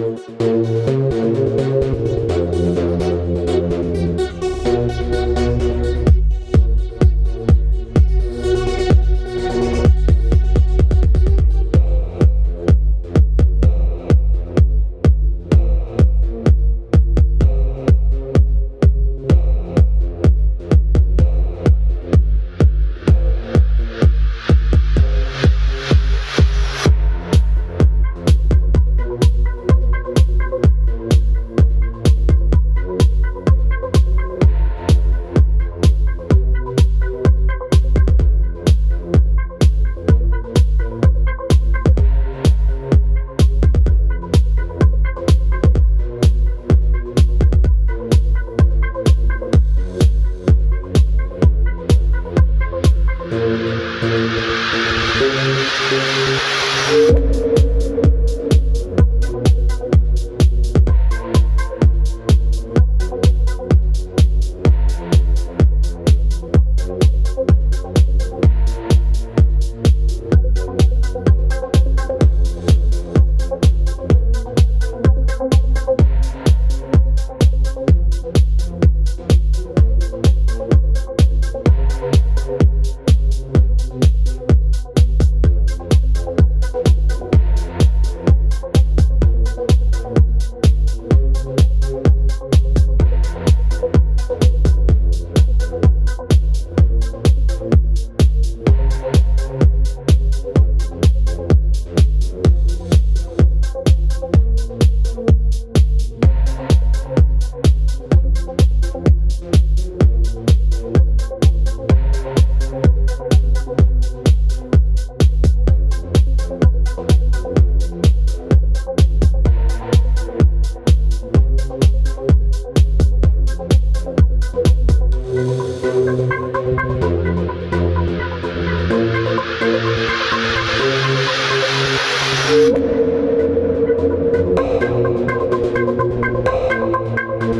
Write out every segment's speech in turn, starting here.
Música you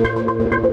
Música